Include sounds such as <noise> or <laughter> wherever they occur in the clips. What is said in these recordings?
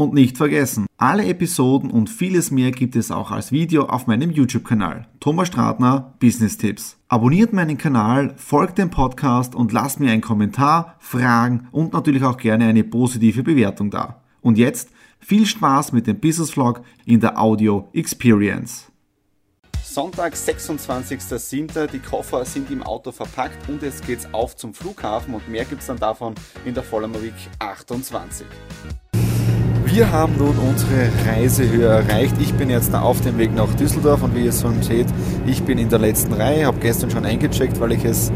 Und nicht vergessen, alle Episoden und vieles mehr gibt es auch als Video auf meinem YouTube-Kanal. Thomas Stratner, Business Tipps. Abonniert meinen Kanal, folgt dem Podcast und lasst mir einen Kommentar, Fragen und natürlich auch gerne eine positive Bewertung da. Und jetzt viel Spaß mit dem Business Vlog in der Audio Experience. Sonntag, 26.07. Die Koffer sind im Auto verpackt und es geht's auf zum Flughafen und mehr gibt's dann davon in der Vollmer Week 28. Wir haben nun unsere Reisehöhe erreicht. Ich bin jetzt auf dem Weg nach Düsseldorf und wie ihr schon seht, ich bin in der letzten Reihe, habe gestern schon eingecheckt, weil ich es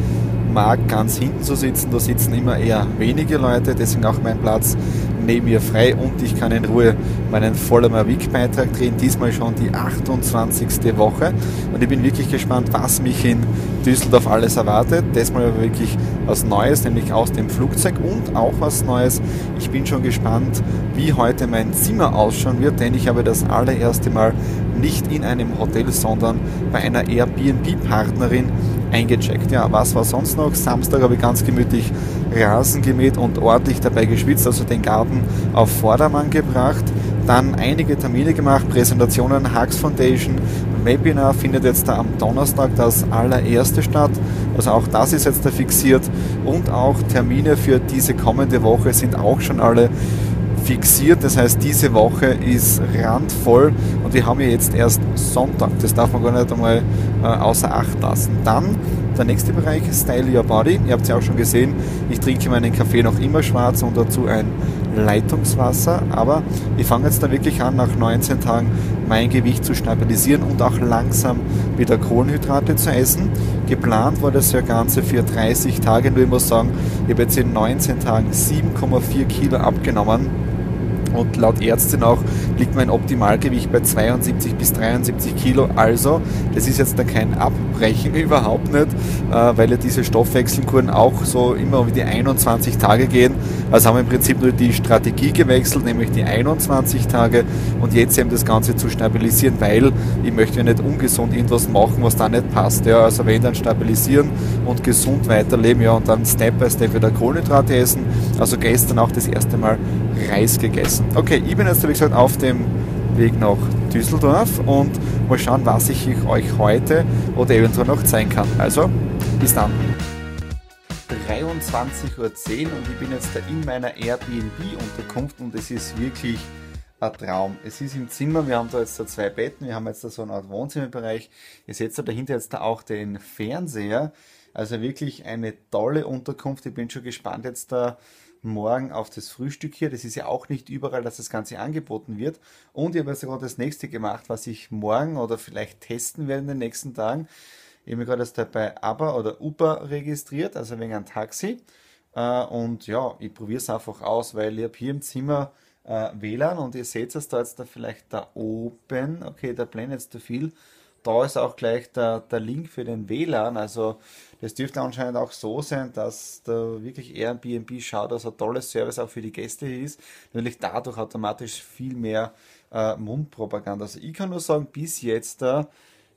mag, ganz hinten zu sitzen. Da sitzen immer eher wenige Leute, deswegen auch mein Platz neben mir frei und ich kann in Ruhe meinen Vollmer Week-Beitrag drehen. Diesmal schon die 28. Woche und ich bin wirklich gespannt, was mich in Düsseldorf alles erwartet. Diesmal wirklich was Neues, nämlich aus dem Flugzeug und auch was Neues. Ich bin schon gespannt, wie heute mein Zimmer ausschauen wird, denn ich habe das allererste Mal nicht in einem Hotel, sondern bei einer Airbnb-Partnerin eingecheckt. Ja, was war sonst noch? Samstag habe ich ganz gemütlich Rasen gemäht und ordentlich dabei geschwitzt, also den Garten auf Vordermann gebracht. Dann einige Termine gemacht, Präsentationen, Hux Foundation, Webinar findet jetzt da am Donnerstag das allererste statt. Also auch das ist jetzt da fixiert und auch Termine für diese kommende Woche sind auch schon alle fixiert. Das heißt, diese Woche ist randvoll und wir haben ja jetzt erst Sonntag. Das darf man gar nicht einmal äh, außer Acht lassen. Dann der nächste Bereich, Style Your Body. Ihr habt es ja auch schon gesehen, ich trinke meinen Kaffee noch immer schwarz und dazu ein Leitungswasser. Aber ich fange jetzt da wirklich an, nach 19 Tagen mein Gewicht zu stabilisieren und auch langsam wieder Kohlenhydrate zu essen. Geplant war das ja Ganze für 30 Tage, nur ich muss sagen, ich habe jetzt in 19 Tagen 7,4 Kilo abgenommen und laut Ärztin auch liegt mein Optimalgewicht bei 72 bis 73 Kilo. Also, das ist jetzt da kein Abbrechen, <laughs> überhaupt nicht, äh, weil ja diese Stoffwechselkuren auch so immer um die 21 Tage gehen. Also haben wir im Prinzip nur die Strategie gewechselt, nämlich die 21 Tage und jetzt eben das Ganze zu stabilisieren, weil ich möchte ja nicht ungesund irgendwas machen, was da nicht passt. Ja, also wenn dann stabilisieren und gesund weiterleben, ja, und dann Step by Step wieder Kohlenhydrate essen. Also gestern auch das erste Mal Reis gegessen. Okay, ich bin jetzt wie gesagt auf dem Weg nach Düsseldorf und mal schauen, was ich euch heute oder eventuell noch zeigen kann. Also, bis dann. 23.10 Uhr und ich bin jetzt da in meiner Airbnb-Unterkunft und es ist wirklich ein Traum. Es ist im Zimmer, wir haben da jetzt da zwei Betten, wir haben jetzt da so eine Art Wohnzimmerbereich. Ihr seht da dahinter jetzt da auch den Fernseher. Also wirklich eine tolle Unterkunft. Ich bin schon gespannt jetzt da morgen auf das Frühstück hier. Das ist ja auch nicht überall, dass das Ganze angeboten wird. Und ich habe jetzt gerade das nächste gemacht, was ich morgen oder vielleicht testen werde in den nächsten Tagen. Ich habe mich gerade jetzt bei ABBA oder Uber registriert, also wegen einem Taxi. Äh, und ja, ich probiere es einfach aus, weil ich habe hier im Zimmer äh, WLAN und ihr seht es da jetzt da vielleicht da oben. Okay, da blendet jetzt zu viel da ist auch gleich der, der Link für den WLAN. Also das dürfte anscheinend auch so sein, dass da wirklich Airbnb schaut, dass ein tolles Service auch für die Gäste ist. Natürlich dadurch automatisch viel mehr äh, Mundpropaganda. Also ich kann nur sagen, bis jetzt äh,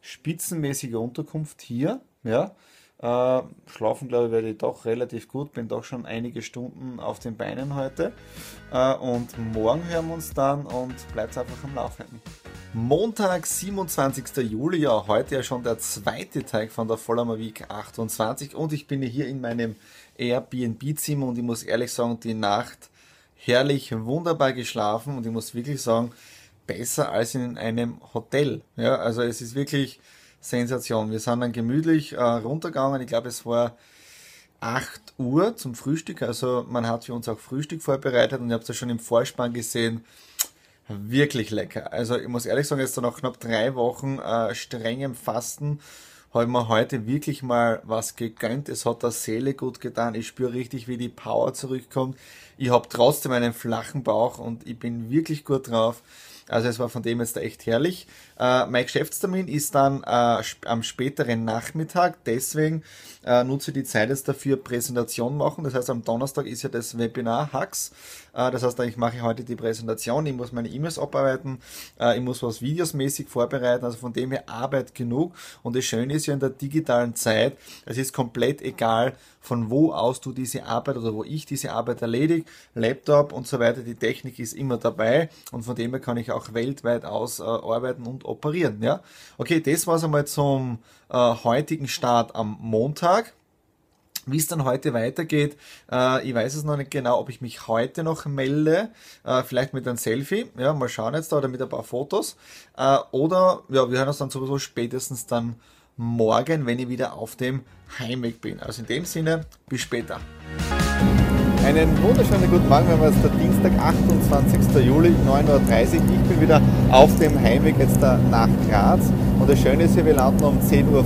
spitzenmäßige Unterkunft hier. Ja, äh, schlafen, glaube ich, werde ich doch relativ gut. Bin doch schon einige Stunden auf den Beinen heute. Äh, und morgen hören wir uns dann und bleibt einfach am Laufenden. Montag, 27. Juli, ja, heute ja schon der zweite Tag von der Vollhammer Week 28 und ich bin hier in meinem Airbnb-Zimmer und ich muss ehrlich sagen, die Nacht herrlich, wunderbar geschlafen und ich muss wirklich sagen, besser als in einem Hotel. Ja, also es ist wirklich Sensation. Wir sind dann gemütlich äh, runtergegangen. Ich glaube, es war 8 Uhr zum Frühstück. Also man hat für uns auch Frühstück vorbereitet und ich habe es ja schon im Vorspann gesehen. Wirklich lecker. Also ich muss ehrlich sagen, jetzt nach knapp drei Wochen äh, strengem Fasten habe mir heute wirklich mal was gegönnt. Es hat der Seele gut getan. Ich spüre richtig, wie die Power zurückkommt. Ich habe trotzdem einen flachen Bauch und ich bin wirklich gut drauf. Also es war von dem jetzt echt herrlich. Äh, mein Geschäftstermin ist dann äh, am späteren Nachmittag, deswegen äh, nutze die Zeit jetzt dafür Präsentation machen. Das heißt, am Donnerstag ist ja das Webinar Hacks. Äh, das heißt, ich mache heute die Präsentation, ich muss meine E-Mails abarbeiten, äh, ich muss was videosmäßig vorbereiten, also von dem her Arbeit genug. Und das Schöne ist ja in der digitalen Zeit, es ist komplett egal, von wo aus du diese Arbeit oder wo ich diese Arbeit erledige, Laptop und so weiter, die Technik ist immer dabei und von dem her kann ich auch weltweit aus äh, arbeiten und operieren. Ja? Okay, das war's einmal zum äh, heutigen Start am Montag. Wie es dann heute weitergeht, äh, ich weiß es noch nicht genau, ob ich mich heute noch melde, äh, vielleicht mit einem Selfie, ja, mal schauen jetzt da oder mit ein paar Fotos, äh, oder ja, wir hören uns dann sowieso spätestens dann morgen, wenn ich wieder auf dem Heimweg bin. Also in dem Sinne, bis später. Einen wunderschönen guten Morgen, wir haben jetzt der Dienstag, 28. Juli, 9.30 Uhr. Ich bin wieder auf dem Heimweg jetzt nach Graz. Und das Schöne ist hier, wir landen um 10.45 Uhr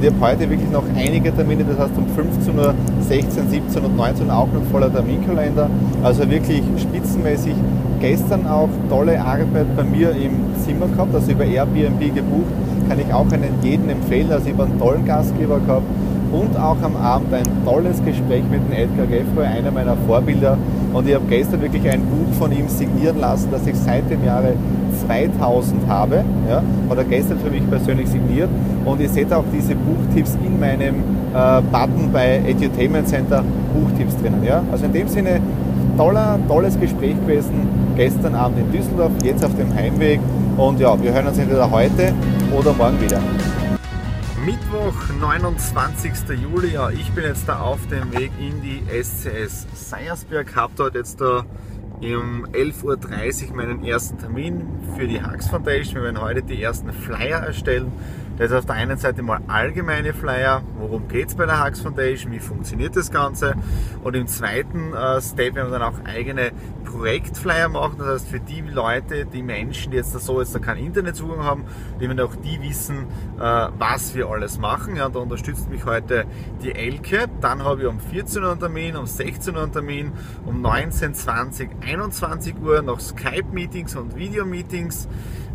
und ich habe heute wirklich noch einige Termine, das heißt um 15 Uhr, 16, 17 und 19 Uhr auch noch voller Terminkalender. Also wirklich spitzenmäßig. Gestern auch tolle Arbeit bei mir im Zimmer gehabt, also über Airbnb gebucht. Kann ich auch einen jeden empfehlen. Also ich habe einen tollen Gastgeber gehabt und auch am Abend ein tolles Gespräch mit dem Edgar Geffroy, einer meiner Vorbilder. Und ich habe gestern wirklich ein Buch von ihm signieren lassen, das ich seit dem Jahre 2000 habe. Ja, hat er gestern für mich persönlich signiert. Und ihr seht auch diese Buchtipps in meinem äh, Button bei Edutainment Center Buchtipps drinnen. Ja? Also in dem Sinne, toller, tolles Gespräch gewesen. Gestern Abend in Düsseldorf, jetzt auf dem Heimweg. Und ja, wir hören uns entweder heute oder morgen wieder. Mittwoch, 29. Juli. Ja, ich bin jetzt da auf dem Weg in die SCS Seiersberg. Hab dort jetzt da um 11.30 Uhr meinen ersten Termin für die Hux Foundation. Wir werden heute die ersten Flyer erstellen. Das ist auf der einen Seite mal allgemeine Flyer, worum geht es bei der Hux Foundation, wie funktioniert das Ganze. Und im zweiten äh, Step werden wir dann auch eigene Projektflyer machen. Das heißt, für die Leute, die Menschen, die jetzt so jetzt da keinen Internetzugang haben, die werden auch die wissen, äh, was wir alles machen. Ja, da unterstützt mich heute die Elke. Dann habe ich um 14 Uhr einen Termin, um 16 Uhr einen Termin, um 19, 20, 21 Uhr noch Skype-Meetings und Video-Meetings.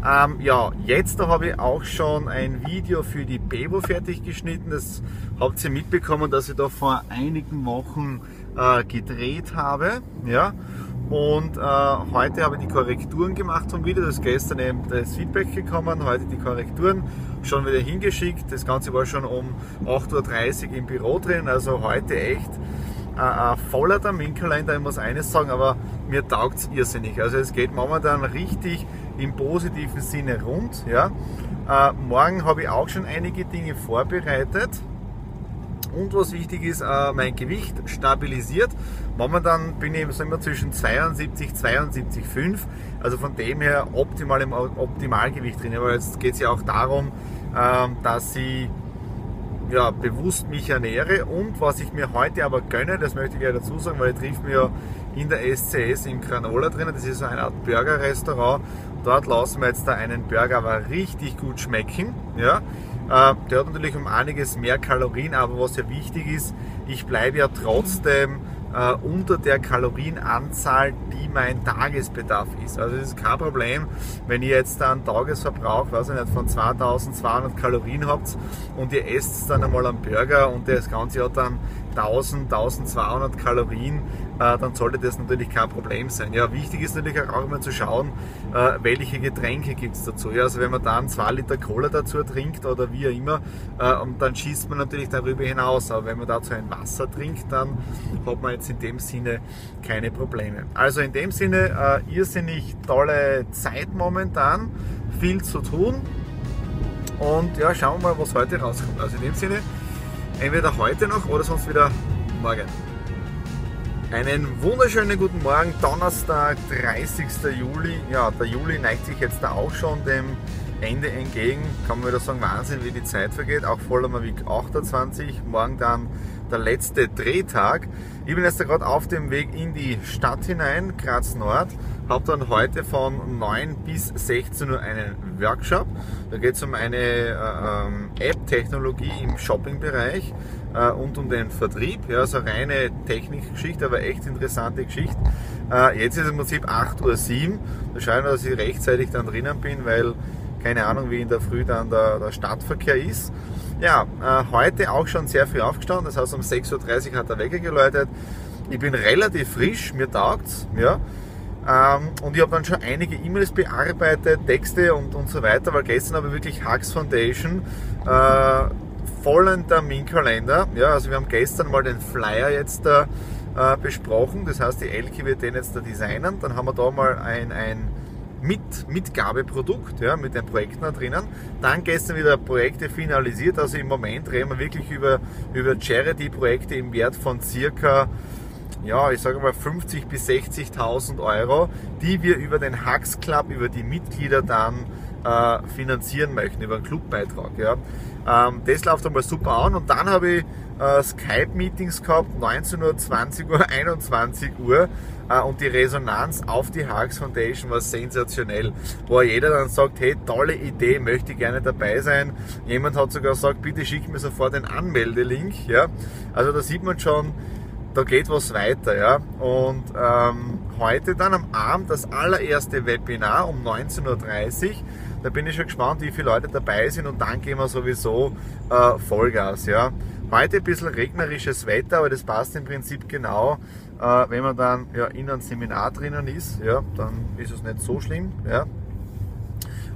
Ähm, ja, jetzt habe ich auch schon ein Video für die Bebo fertig geschnitten. Das habt ihr mitbekommen, dass ich da vor einigen Wochen äh, gedreht habe. Ja. Und äh, heute habe ich die Korrekturen gemacht vom Video. Das ist gestern eben das Feedback gekommen, heute die Korrekturen schon wieder hingeschickt. Das Ganze war schon um 8.30 Uhr im Büro drin, also heute echt äh, ein voller Terminkalender. Ich muss eines sagen, aber mir taugt es irrsinnig. Also es geht momentan richtig im positiven Sinne rund. Ja. Äh, morgen habe ich auch schon einige Dinge vorbereitet. Und was wichtig ist, äh, mein Gewicht stabilisiert. Momentan bin ich immer zwischen 72, 72,5. Also von dem her optimal im Optimalgewicht drin. Aber jetzt geht es ja auch darum, äh, dass ich ja, bewusst mich ernähre und was ich mir heute aber gönne, das möchte ich gleich dazu sagen, weil ich trifft mir in der SCS im Granola drinnen, das ist so eine Art Burger-Restaurant. Dort lassen wir jetzt da einen Burger aber richtig gut schmecken. Ja. Äh, der hat natürlich um einiges mehr Kalorien, aber was ja wichtig ist, ich bleibe ja trotzdem äh, unter der Kalorienanzahl, die mein Tagesbedarf ist. Also es ist kein Problem, wenn ihr jetzt einen Tagesverbrauch, weiß ich nicht, von 2200 Kalorien habt und ihr esst dann einmal einen Burger und das Ganze hat dann 1000, 1200 Kalorien, äh, dann sollte das natürlich kein Problem sein. Ja, wichtig ist natürlich auch immer zu schauen, äh, welche Getränke gibt es dazu. Ja, also wenn man dann 2 Liter Cola dazu trinkt oder wie auch immer, äh, dann schießt man natürlich darüber hinaus. Aber wenn man dazu ein Wasser trinkt, dann hat man jetzt in dem Sinne keine Probleme. Also in dem Sinne irrsinnig tolle Zeit momentan, viel zu tun. Und ja, schauen wir mal, was heute rauskommt. Also in dem Sinne, Entweder heute noch oder sonst wieder morgen. Einen wunderschönen guten Morgen, Donnerstag, 30. Juli. Ja, der Juli neigt sich jetzt da auch schon dem Ende entgegen. Kann man wieder sagen, Wahnsinn, wie die Zeit vergeht. Auch voller Week 28. Morgen dann der letzte Drehtag. Ich bin jetzt gerade auf dem Weg in die Stadt hinein, Graz Nord. Habe dann heute von 9 bis 16 Uhr einen Workshop. Da geht es um eine äh, ähm, App-Technologie im Shopping-Bereich äh, und um den Vertrieb. Ja, also reine Technikgeschichte, aber echt interessante Geschichte. Äh, jetzt ist im Prinzip 8.07 Uhr. Da schauen wir, dass ich rechtzeitig dann drinnen bin, weil keine Ahnung, wie in der Früh dann der, der Stadtverkehr ist. Ja, äh, heute auch schon sehr früh aufgestanden, das heißt um 6.30 Uhr hat der Wecker geläutet. Ich bin relativ frisch, mir taugt's, ja. Ähm, und ich habe dann schon einige E-Mails bearbeitet, Texte und, und so weiter, weil gestern ich wirklich Hux Foundation äh, vollen Terminkalender. Ja, also wir haben gestern mal den Flyer jetzt da äh, besprochen, das heißt die Elke wird den jetzt da designen. Dann haben wir da mal ein, ein mit Mitgabeprodukt, ja, mit den Projekten da drinnen. Dann gestern wieder Projekte finalisiert, also im Moment reden wir wirklich über, über Charity-Projekte im Wert von circa ja, ich sage mal 50 bis 60.000 Euro, die wir über den Hux Club, über die Mitglieder dann äh, finanzieren möchten, über einen Clubbeitrag. Ja. Ähm, das läuft einmal super an und dann habe ich äh, Skype-Meetings gehabt, 19 Uhr, 20 Uhr, <laughs> 21 Uhr äh, und die Resonanz auf die Hux Foundation war sensationell, wo jeder dann sagt, hey, tolle Idee, möchte gerne dabei sein. Jemand hat sogar gesagt, bitte schick mir sofort den Anmeldelink. Ja? Also da sieht man schon, da geht was weiter. Ja? Und ähm, heute dann am Abend das allererste Webinar um 19.30 Uhr. Da bin ich schon gespannt, wie viele Leute dabei sind und dann gehen wir sowieso äh, Vollgas. Ja? Heute ein bisschen regnerisches Wetter, aber das passt im Prinzip genau. Äh, wenn man dann ja, in einem Seminar drinnen ist, ja, dann ist es nicht so schlimm. Ja.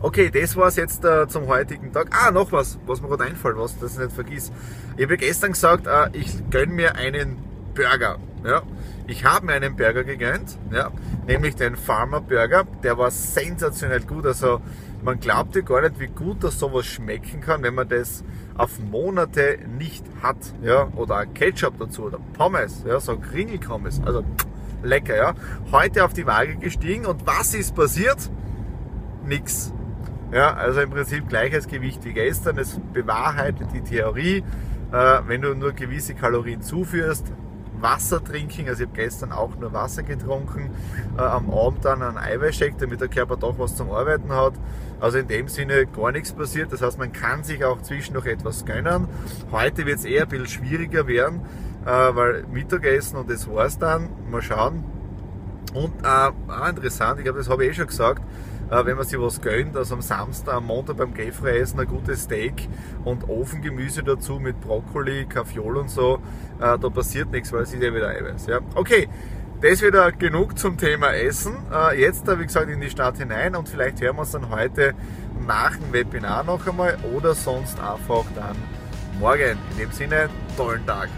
Okay, das war es jetzt äh, zum heutigen Tag. Ah, noch was, was mir gerade einfällt, was ich nicht vergiss. Ich habe gestern gesagt, äh, ich gönne mir einen Burger. Ja. Ich habe mir einen Burger gegönnt, ja, nämlich den Farmer Burger. Der war sensationell gut. Also man glaubt ja gar nicht, wie gut das sowas schmecken kann, wenn man das auf Monate nicht hat. Ja? Oder Ketchup dazu oder Pommes, ja? so Kringelpommes. Also lecker, ja. Heute auf die Waage gestiegen und was ist passiert? Nix. Ja, also im Prinzip gleiches Gewicht wie gestern. Es bewahrheitet die Theorie, äh, wenn du nur gewisse Kalorien zuführst, Wasser trinken. Also ich habe gestern auch nur Wasser getrunken. Äh, am Abend dann einen Eiweißshake, damit der Körper doch was zum Arbeiten hat. Also in dem Sinne gar nichts passiert. Das heißt, man kann sich auch zwischendurch etwas gönnen. Heute wird es eher ein bisschen schwieriger werden, äh, weil Mittagessen und das war's dann. Mal schauen. Und äh, auch interessant, ich glaube, das habe ich eh schon gesagt, äh, wenn man sich was gönnt, also am Samstag, am Montag beim Gayfrei-Essen ein gutes Steak und Ofengemüse dazu mit Brokkoli, Kaffeeol und so, äh, da passiert nichts, weil es ist ja wieder Eiweiß. Ja? Okay, das wieder genug zum Thema Essen. Äh, jetzt, wie gesagt, in die Stadt hinein und vielleicht hören wir uns dann heute nach dem Webinar noch einmal oder sonst einfach dann morgen. In dem Sinne, tollen Tag.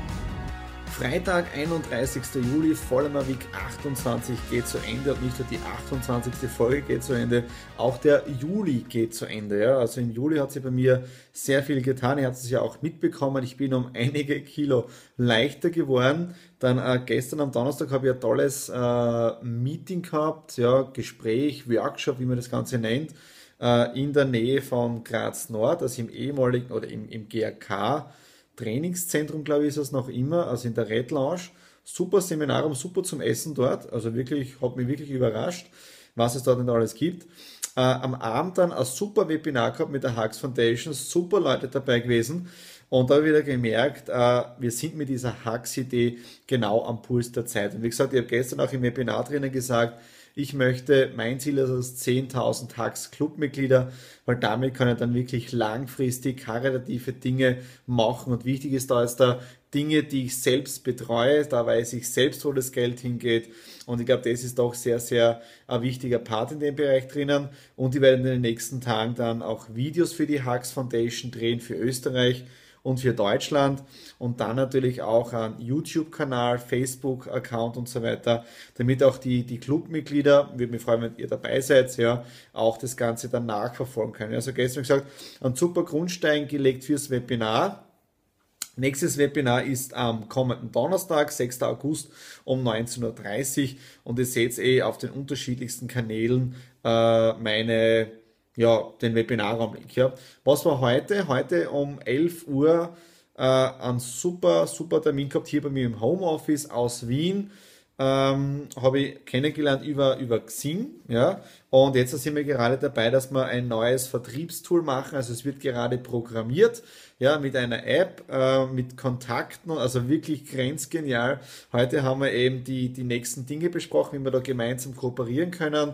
Freitag, 31. Juli, Vollmer Week 28 geht zu Ende und nicht nur die 28. Folge geht zu Ende, auch der Juli geht zu Ende. Ja. Also im Juli hat sich bei mir sehr viel getan. Ihr habt es ja auch mitbekommen. Ich bin um <laughs> einige Kilo leichter geworden. Dann äh, gestern am Donnerstag habe ich ein tolles äh, Meeting gehabt, ja, Gespräch, Workshop, wie man das Ganze nennt, äh, in der Nähe von Graz Nord, also im ehemaligen oder im, im GRK Trainingszentrum, glaube ich, ist es noch immer, also in der Red Lounge. Super Seminarraum, super zum Essen dort. Also wirklich, hat mich wirklich überrascht, was es dort denn alles gibt. Äh, am Abend dann ein super Webinar gehabt mit der Hux Foundation, super Leute dabei gewesen. Und da habe ich wieder gemerkt, äh, wir sind mit dieser Hux-Idee genau am Puls der Zeit. Und wie gesagt, ich habe gestern auch im Webinar drinnen gesagt, ich möchte, mein Ziel ist es 10.000 Hacks Clubmitglieder, weil damit kann ich dann wirklich langfristig karitative Dinge machen. Und wichtig ist da jetzt da Dinge, die ich selbst betreue, da weiß ich selbst, wo das Geld hingeht. Und ich glaube, das ist doch sehr, sehr ein wichtiger Part in dem Bereich drinnen. Und ich werde in den nächsten Tagen dann auch Videos für die Hacks Foundation drehen für Österreich und für Deutschland und dann natürlich auch einen YouTube-Kanal, Facebook-Account und so weiter, damit auch die, die Clubmitglieder, würde mich freuen, wenn ihr dabei seid, ja, auch das Ganze dann nachverfolgen können. Also gestern gesagt, ein super Grundstein gelegt fürs Webinar. Nächstes Webinar ist am kommenden Donnerstag, 6. August um 19.30 Uhr und ihr seht eh auf den unterschiedlichsten Kanälen äh, meine ja, den Webinarraum-Link. Ja. Was war heute? Heute um 11 Uhr äh, einen super, super Termin gehabt hier bei mir im Homeoffice aus Wien ähm, habe ich kennengelernt über, über Xing, ja. Und jetzt sind wir gerade dabei, dass wir ein neues Vertriebstool machen. Also es wird gerade programmiert, ja, mit einer App, äh, mit Kontakten, also wirklich grenzgenial. Heute haben wir eben die, die nächsten Dinge besprochen, wie wir da gemeinsam kooperieren können.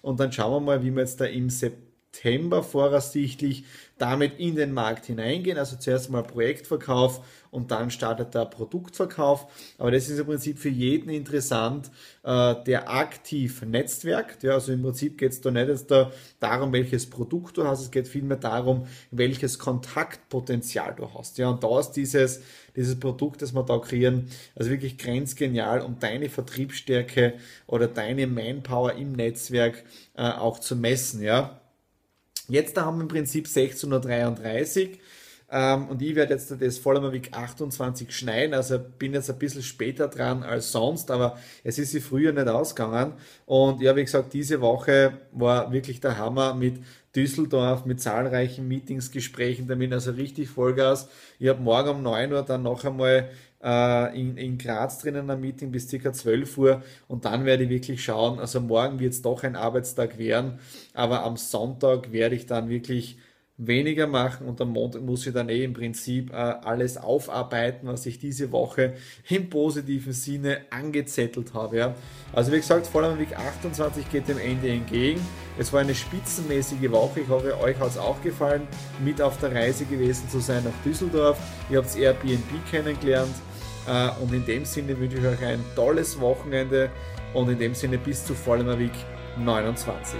Und dann schauen wir mal, wie wir jetzt da im September September voraussichtlich damit in den Markt hineingehen. Also zuerst mal Projektverkauf und dann startet der Produktverkauf. Aber das ist im Prinzip für jeden interessant, äh, der aktiv netzwerkt. Ja, also im Prinzip geht es da nicht darum, welches Produkt du hast, es geht vielmehr darum, welches Kontaktpotenzial du hast. Ja, und da ist dieses, dieses Produkt, das wir da kreieren, also wirklich grenzgenial, um deine Vertriebsstärke oder deine Manpower im Netzwerk äh, auch zu messen. Ja, Jetzt da haben wir im Prinzip 16.33 Uhr ähm, und ich werde jetzt das Vollermavik 28 schneiden, also bin jetzt ein bisschen später dran als sonst, aber es ist sie früher nicht ausgegangen und ja, wie gesagt, diese Woche war wirklich der Hammer mit Düsseldorf mit zahlreichen Meetings, Gesprächen, damit also richtig Vollgas. Ich habe morgen um 9 Uhr dann noch einmal in, in Graz drinnen ein Meeting bis ca. 12 Uhr und dann werde ich wirklich schauen, also morgen wird es doch ein Arbeitstag werden, aber am Sonntag werde ich dann wirklich weniger machen und am Montag muss ich dann eh im Prinzip äh, alles aufarbeiten, was ich diese Woche im positiven Sinne angezettelt habe. Ja. Also wie gesagt, Vollmer Week 28 geht dem Ende entgegen. Es war eine spitzenmäßige Woche. Ich hoffe, euch hat es auch gefallen, mit auf der Reise gewesen zu sein nach Düsseldorf. Ihr habt Airbnb kennengelernt äh, und in dem Sinne wünsche ich euch ein tolles Wochenende und in dem Sinne bis zu Vollmer Week 29.